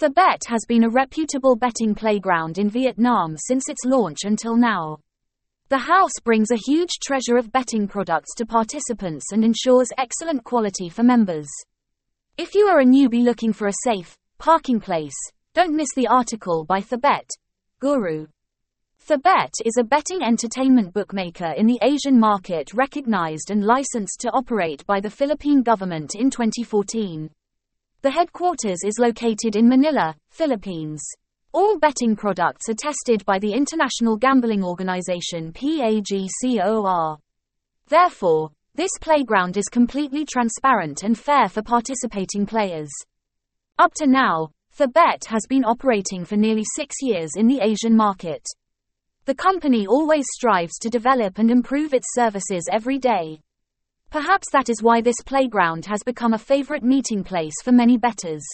Thabet has been a reputable betting playground in Vietnam since its launch until now. The house brings a huge treasure of betting products to participants and ensures excellent quality for members. If you are a newbie looking for a safe, parking place, don't miss the article by Thabet Guru. Thabet is a betting entertainment bookmaker in the Asian market recognized and licensed to operate by the Philippine government in 2014. The headquarters is located in Manila, Philippines. All betting products are tested by the International Gambling Organization PAGCOR. Therefore, this playground is completely transparent and fair for participating players. Up to now, Thabet has been operating for nearly six years in the Asian market. The company always strives to develop and improve its services every day. Perhaps that is why this playground has become a favorite meeting place for many bettors.